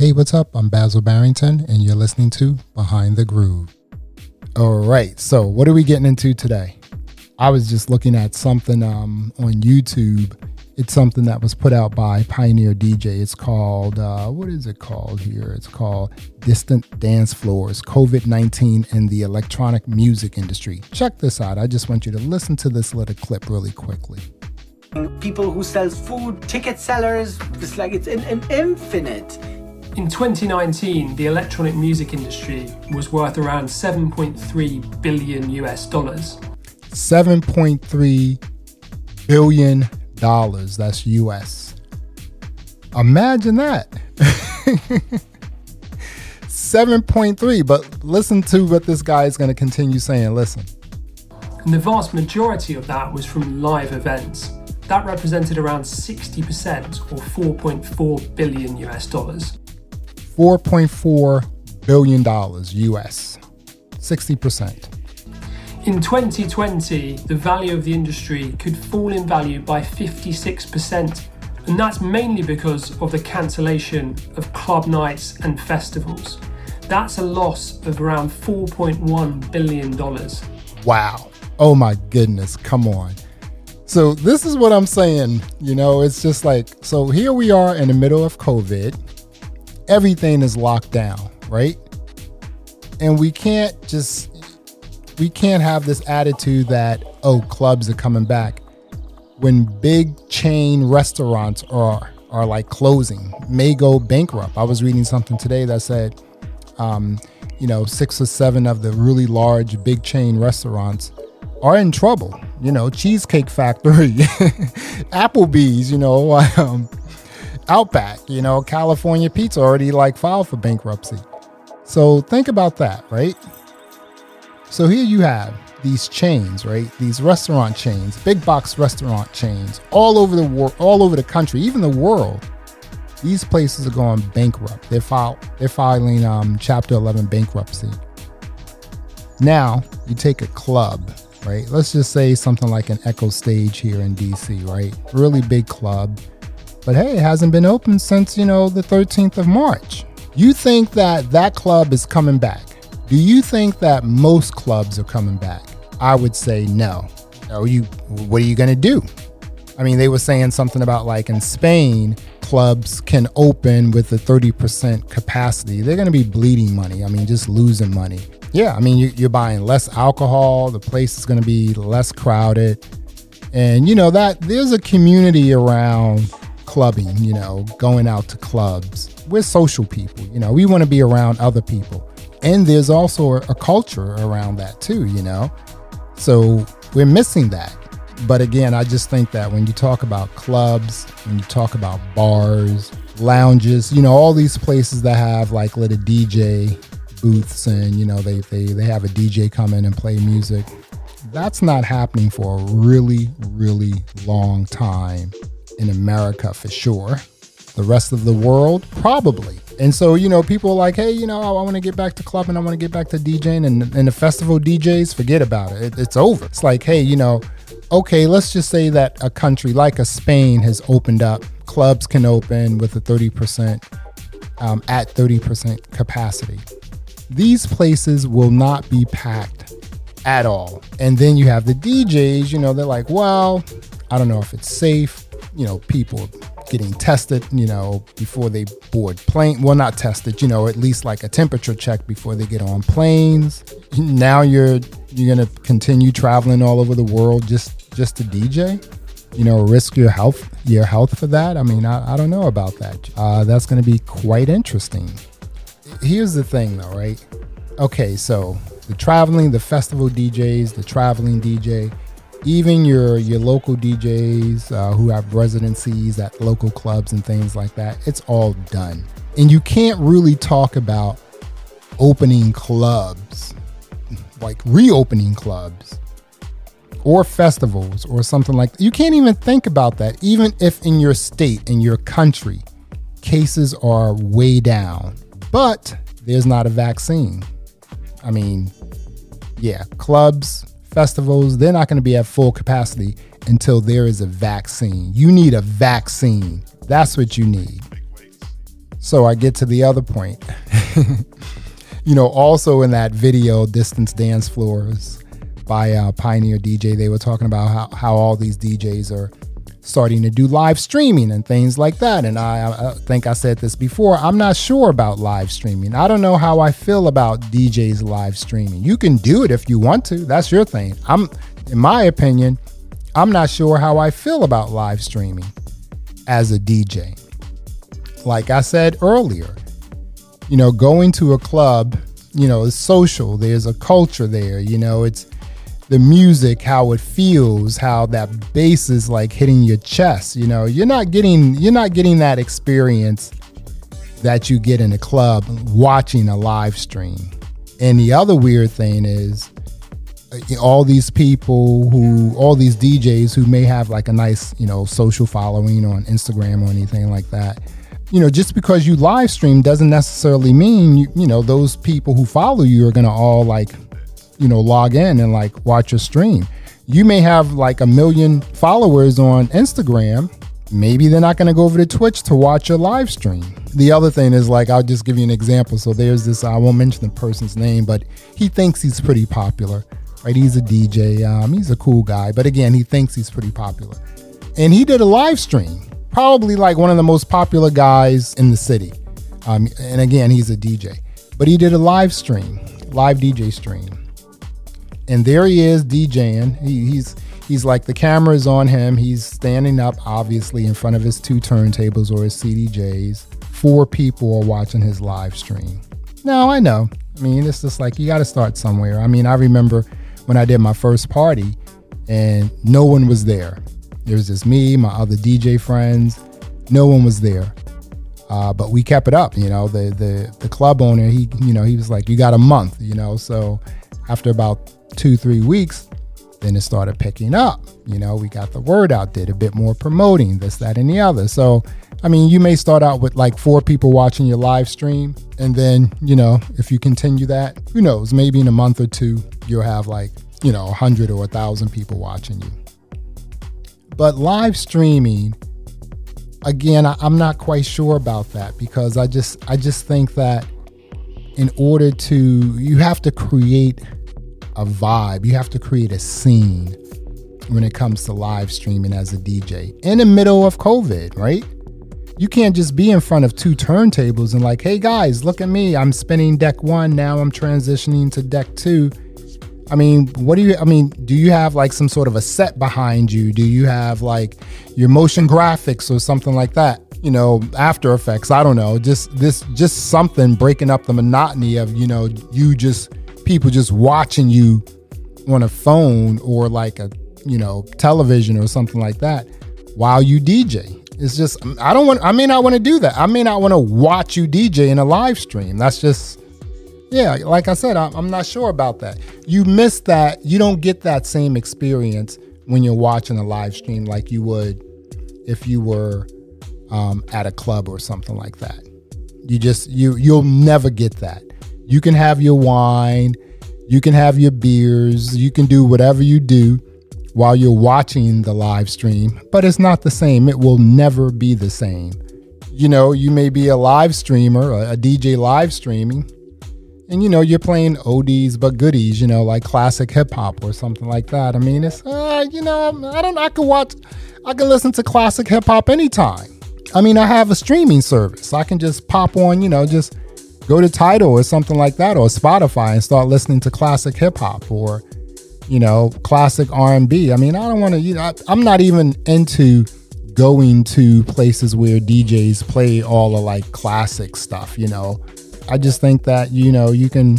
Hey, what's up? I'm Basil Barrington, and you're listening to Behind the Groove. All right, so what are we getting into today? I was just looking at something um, on YouTube. It's something that was put out by Pioneer DJ. It's called, uh, what is it called here? It's called Distant Dance Floors COVID 19 in the Electronic Music Industry. Check this out. I just want you to listen to this little clip really quickly. People who sells food, ticket sellers, it's like it's an, an infinite. In 2019, the electronic music industry was worth around 7.3 billion US dollars. 7.3 billion dollars. That's US. Imagine that. 7.3, but listen to what this guy is going to continue saying. Listen. And the vast majority of that was from live events. That represented around 60% or 4.4 billion US dollars. 4.4 billion dollars US. 60%. In 2020, the value of the industry could fall in value by 56%, and that's mainly because of the cancellation of club nights and festivals. That's a loss of around $4.1 billion. Wow. Oh my goodness. Come on. So, this is what I'm saying. You know, it's just like, so here we are in the middle of COVID everything is locked down, right? And we can't just we can't have this attitude that oh clubs are coming back when big chain restaurants are are like closing, may go bankrupt. I was reading something today that said, um, you know, six or seven of the really large big chain restaurants are in trouble. You know, Cheesecake Factory, Applebee's, you know, um, Outback, you know, California Pizza already like filed for bankruptcy. So think about that, right? So here you have these chains, right? These restaurant chains, big box restaurant chains, all over the world, all over the country, even the world. These places are going bankrupt. They're file, they're filing um, Chapter 11 bankruptcy. Now you take a club, right? Let's just say something like an Echostage here in DC, right? Really big club but hey, it hasn't been open since, you know, the 13th of March. You think that that club is coming back? Do you think that most clubs are coming back? I would say no. Are you what are you going to do? I mean, they were saying something about like in Spain, clubs can open with a 30% capacity. They're going to be bleeding money. I mean, just losing money. Yeah, I mean, you, are buying less alcohol. The place is going to be less crowded. And, you know, that there's a community around clubbing, you know, going out to clubs. We're social people, you know, we want to be around other people. And there's also a, culture around that too, you know. So we're missing that. But again, I just think that when you talk about clubs, when you talk about bars, lounges, you know, all these places that have like little DJ booths and, you know, they, they, they have a DJ come in and play music. That's not happening for a really, really long time in America for sure. The rest of the world, probably. And so, you know, people are like, hey, you know, I, I want to get back to clubbing. I want to get back to DJing. And, and the festival DJs, forget about it. it. It's over. It's like, hey, you know, okay, let's just say that a country like a Spain has opened up. Clubs can open with a 30%, um, at 30% capacity. These places will not be packed at all. And then you have the DJs, you know, they're like, well, I don't know if it's safe you know, people getting tested, you know, before they board plane. Well, not tested, you know, at least like a temperature check before they get on planes. Now you're you're gonna continue traveling all over the world just just to DJ. You know, risk your health your health for that. I mean, I, I don't know about that. Uh, that's gonna be quite interesting. Here's the thing, though, right? Okay, so the traveling, the festival DJs, the traveling DJ even your your local DJs uh, who have residencies at local clubs and things like that, it's all done. And you can't really talk about opening clubs, like reopening clubs or festivals or something like that. You can't even think about that, even if in your state, in your country, cases are way down. But there's not a vaccine. I mean, yeah, clubs, festivals, they're not going to be at full capacity until there is a vaccine. You need a vaccine. That's what you need. So I get to the other point. you know, also in that video, Distance Dance Floors by uh, Pioneer DJ, they were talking about how, how all these DJs are starting to do live streaming and things like that. And I, I, think I said this before. I'm not sure about live streaming. I don't know how I feel about DJs live streaming. You can do it if you want to. That's your thing. I'm, in my opinion, I'm not sure how I feel about live streaming as a DJ. Like I said earlier, you know, going to a club, you know, is social. There's a culture there. You know, it's the music, how it feels, how that bass is like hitting your chest. You know, you're not getting you're not getting that experience that you get in a club watching a live stream. And the other weird thing is uh, all these people who all these DJs who may have like a nice, you know, social following on Instagram or anything like that. You know, just because you live stream doesn't necessarily mean you, you know those people who follow you are going to all like you know, log in and like watch your stream. You may have like a million followers on Instagram. Maybe they're not going to go over to Twitch to watch your live stream. The other thing is like, I'll just give you an example. So there's this, I won't mention the person's name, but he thinks he's pretty popular, right? He's a DJ. Um, he's a cool guy. But again, he thinks he's pretty popular. And he did a live stream, probably like one of the most popular guys in the city. Um, and again, he's a DJ. But he did a live stream, live DJ stream and there he is DJing. He, he's he's like the camera is on him. He's standing up, obviously, in front of his two turntables or his CDJs. Four people are watching his live stream. Now I know. I mean, it's just like you got to start somewhere. I mean, I remember when I did my first party, and no one was there. There was just me, my other DJ friends. No one was there. Uh, but we kept it up, you know. The the the club owner, he you know, he was like, "You got a month," you know. So after about two, three weeks, then it started picking up. You know, we got the word out, did a bit more promoting this, that, and the other. So, I mean, you may start out with like four people watching your live stream. And then, you know, if you continue that, who knows, maybe in a month or two, you'll have like, you know, a 100 or a 1,000 people watching you. But live streaming, again, I, I'm not quite sure about that because I just, I just think that in order to, you have to create a vibe. You have to create a scene when it comes to live streaming as a DJ in the middle of COVID, right? You can't just be in front of two turntables and like, hey guys, look at me. I'm spinning deck one. Now I'm transitioning to deck two. I mean, what do you, I mean, do you have like some sort of a set behind you? Do you have like your motion graphics or something like that? You know, After Effects, I don't know. Just this, just something breaking up the monotony of, you know, you just people just watching you on a phone or like a you know television or something like that while you DJ. It's just I don't want I may not want to do that. I may not want to watch you DJ in a live stream. That's just yeah, like I said, I'm not sure about that. You miss that. You don't get that same experience when you're watching a live stream like you would if you were um, at a club or something like that. You just you you'll never get that. You can have your wine, you can have your beers, you can do whatever you do while you're watching the live stream, but it's not the same. It will never be the same. You know, you may be a live streamer, a, DJ live streaming, and you know, you're playing ODs but goodies, you know, like classic hip hop or something like that. I mean, it's, uh, you know, I don't, I can watch, I can listen to classic hip hop anytime. I mean, I have a streaming service. I can just pop on, you know, just go to Tidal or something like that or Spotify and start listening to classic hip hop or you know classic R&B. I mean, I don't want to you know I, I'm not even into going to places where DJs play all the like classic stuff, you know. I just think that you know you can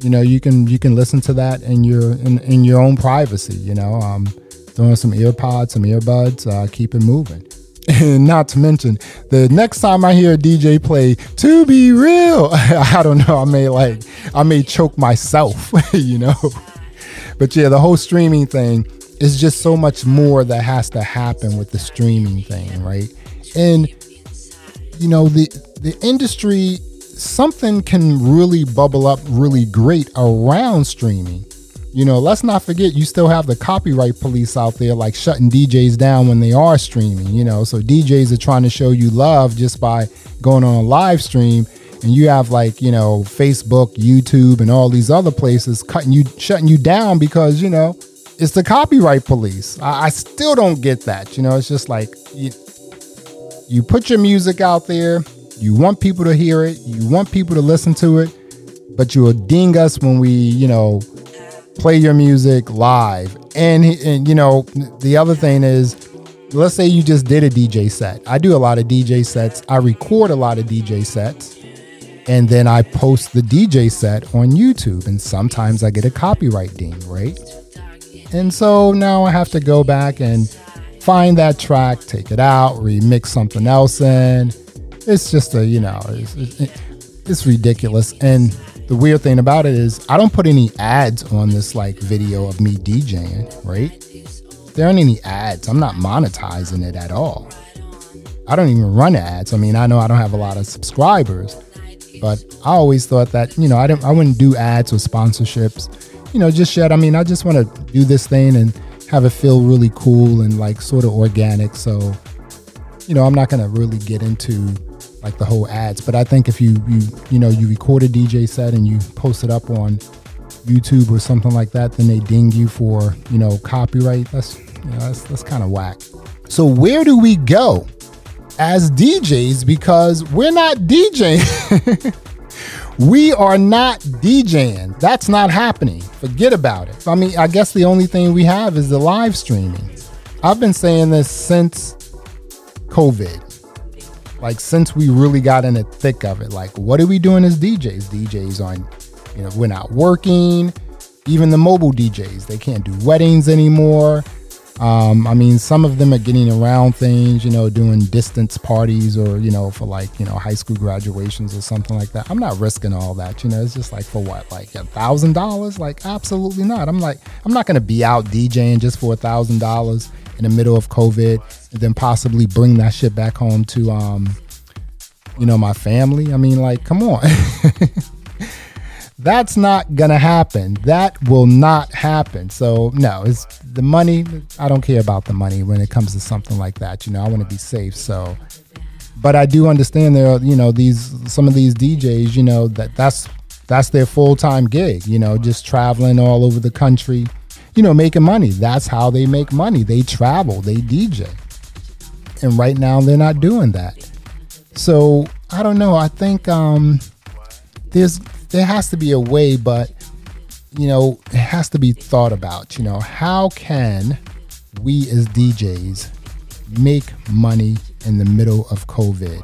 you know you can you can listen to that in your in, in your own privacy, you know. Um throwing some earpods, some earbuds, uh, keep it moving. And not to mention, the next time I hear a DJ play "To Be Real," I don't know. I may like, I may choke myself, you know. But yeah, the whole streaming thing is just so much more that has to happen with the streaming thing, right? And you know, the the industry, something can really bubble up really great around streaming. You know, let's not forget you still have the copyright police out there like shutting DJs down when they are streaming, you know. So DJs are trying to show you love just by going on a live stream and you have like, you know, Facebook, YouTube and all these other places cutting you shutting you down because, you know, it's the copyright police. I, I still don't get that. You know, it's just like you, you put your music out there, you want people to hear it, you want people to listen to it, but you'll ding us when we, you know, play your music live. And, and you know, the other thing is, let's say you just did a DJ set. I do a lot of DJ sets. I record a lot of DJ sets. And then I post the DJ set on YouTube. And sometimes I get a copyright ding, right? And so now I have to go back and find that track, take it out, remix something else in. It's just a, you know, it's, it's ridiculous. And the weird thing about it is I don't put any ads on this like video of me DJing, right? There aren't any ads. I'm not monetizing it at all. I don't even run ads. I mean, I know I don't have a lot of subscribers, but I always thought that, you know, I didn't I wouldn't do ads or sponsorships. You know, just yet. I mean, I just want to do this thing and have it feel really cool and like sort of organic. So, you know, I'm not going to really get into like the whole ads. But I think if you you you know you record a DJ set and you post it up on YouTube or something like that, then they ding you for you know copyright. That's you know, that's that's kind of whack. So where do we go as DJs because we're not DJing? we are not DJing. That's not happening. Forget about it. I mean, I guess the only thing we have is the live streaming. I've been saying this since COVID like since we really got in the thick of it like what are we doing as djs djs on you know we're not working. Even the mobile djs they can't do weddings anymore. Um, i mean some of them are getting around things you know doing distance parties or you know for like you know high school graduations or something like that. I'm not risking all that you know it's just like for what like a thousand dollars? Like absolutely not. I'm like i'm not gonna be out djing just for a thousand dollars in the middle of COVID, and then possibly bring that shit back home to, um, you know, my family. I mean, like, come on. That's not gonna happen. That will not happen. So no, it's the money. I don't care about the money when it comes to something like that. You know, I want to be safe. So, but I do understand there are, you know, these some of these DJs, you know, that that's that's their full time gig. You know, just traveling all over the country you know, making money. That's how they make money. They travel, they DJ. And right now they're not doing that. So I don't know. I think um, there's there has to be a way, but you know, it has to be thought about. You know, how can we as DJs make money in the middle of COVID?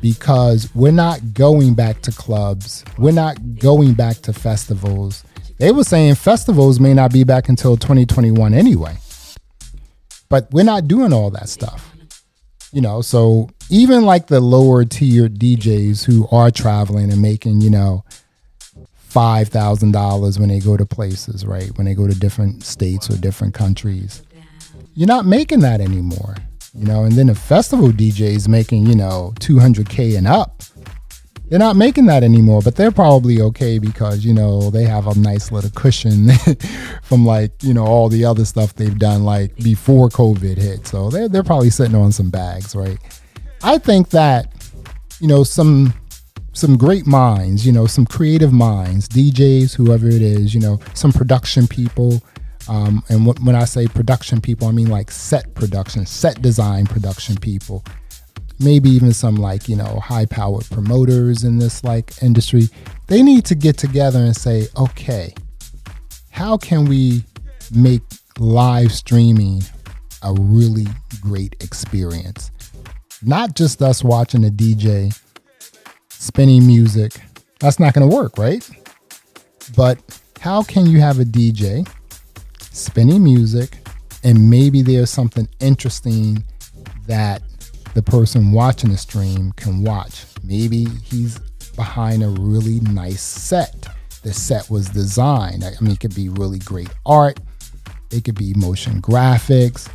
Because we're not going back to clubs, we're not going back to festivals they were saying festivals may not be back until 2021 anyway. But we're not doing all that stuff. You know, so even like the lower tier DJs who are traveling and making, you know, $5,000 when they go to places, right? When they go to different states or different countries. You're not making that anymore. You know, and then the festival DJs making, you know, 200K and up they're not making that anymore, but they're probably okay because, you know, they have a nice little cushion from like, you know, all the other stuff they've done like before COVID hit. So they're, they're probably sitting on some bags, right? I think that, you know, some some great minds, you know, some creative minds, DJs, whoever it is, you know, some production people. Um, and when I say production people, I mean like set production, set design production people maybe even some like you know high powered promoters in this like industry they need to get together and say okay how can we make live streaming a really great experience? Not just us watching a dj spinning music. That's not going to work right? But how can you have a dj spinning music and maybe there's something interesting that the person watching the stream can watch. Maybe he's behind a really nice set. The set was designed. I mean, it could be really great art, it could be motion graphics,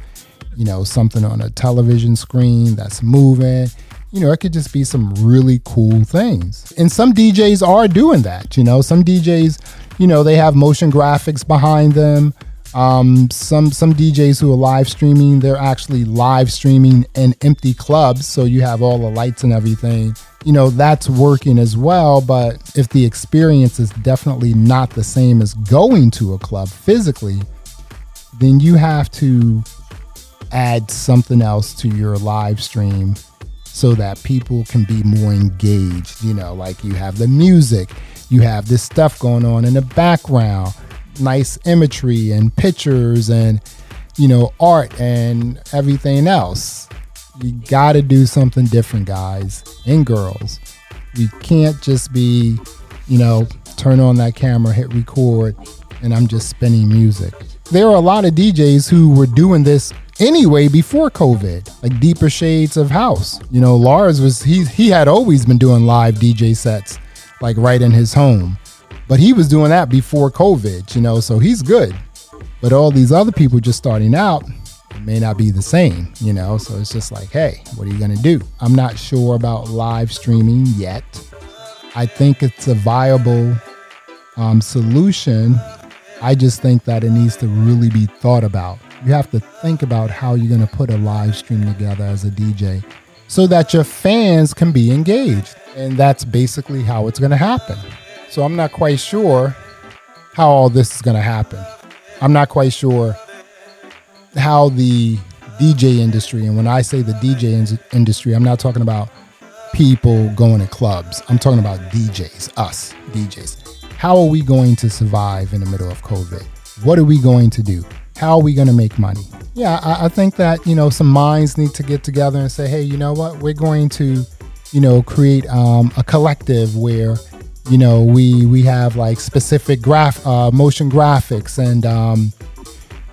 you know, something on a television screen that's moving. you know, it could just be some really cool things. And some DJs are doing that, you know, some DJs, you know, they have motion graphics behind them. Um, some some DJs who are live streaming, they're actually live streaming in empty clubs, so you have all the lights and everything. You know that's working as well. But if the experience is definitely not the same as going to a club physically, then you have to add something else to your live stream so that people can be more engaged. You know, like you have the music, you have this stuff going on in the background nice imagery and pictures and you know art and everything else. You got to do something different guys and girls. We can't just be you know turn on that camera hit record and i'm just spinning music. There are a lot of djs who were doing this anyway before covid like deeper shades of house. You know lars was he he had always been doing live dj sets like right in his home but he was doing that before COVID, you know, so he's good. But all these other people just starting out may not be the same, you know, so it's just like, hey, what are you going to do? I'm not sure about live streaming yet. I think it's a viable um, solution. I just think that it needs to really be thought about. You have to think about how you're going to put a live stream together as a DJ so that your fans can be engaged. And that's basically how it's going to happen. So I'm not quite sure how all this is going to happen. I'm not quite sure how the DJ industry, and when I say the DJ in- industry, I'm not talking about people going to clubs. I'm talking about DJs, us DJs. How are we going to survive in the middle of COVID? What are we going to do? How are we going to make money? Yeah, I, I think that, you know, some minds need to get together and say, hey, you know what? We're going to, you know, create um, a collective where you know we we have like specific graph uh, motion graphics and um,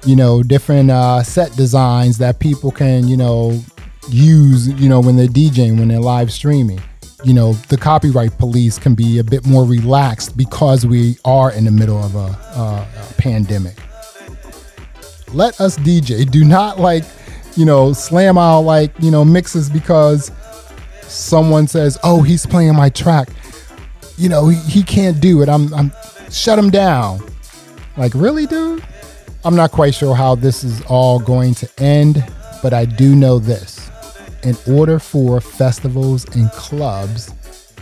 you know different uh, set designs that people can you know use you know when they're DJing when they're live streaming. You know the copyright police can be a bit more relaxed because we are in the middle of a, a, a pandemic. Let us DJ do not like you know slam out like you know mixes because someone says oh he's playing my track you know, he, he can't do it. I'm, I'm shut him down. Like, really, dude? I'm not quite sure how this is all going to end, but I do know this. In order for festivals and clubs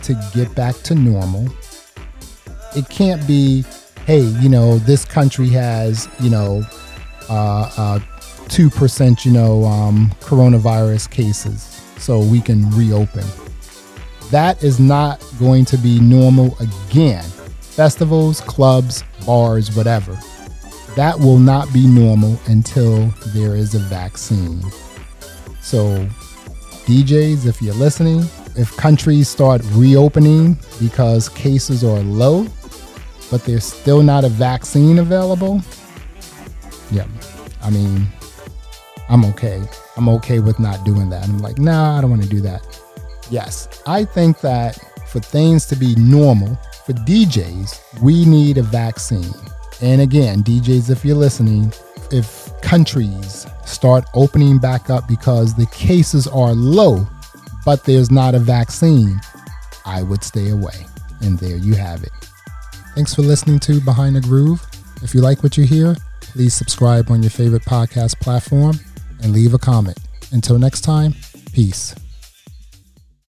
to get back to normal, it can't be, hey, you know, this country has, you know, uh, uh, 2%, you know, um, coronavirus cases, so we can reopen. That is not going to be normal again. Festivals, clubs, bars, whatever. That will not be normal until there is a vaccine. So, DJs, if you're listening, if countries start reopening because cases are low, but there's still not a vaccine available, yeah, I mean, I'm okay. I'm okay with not doing that. I'm like, nah, I don't want to do that. Yes, I think that for things to be normal for DJs, we need a vaccine. And again, DJs, if you're listening, if countries start opening back up because the cases are low, but there's not a vaccine, I would stay away. And there you have it. Thanks for listening to Behind the Groove. If you like what you hear, please subscribe on your favorite podcast platform and leave a comment. Until next time, peace.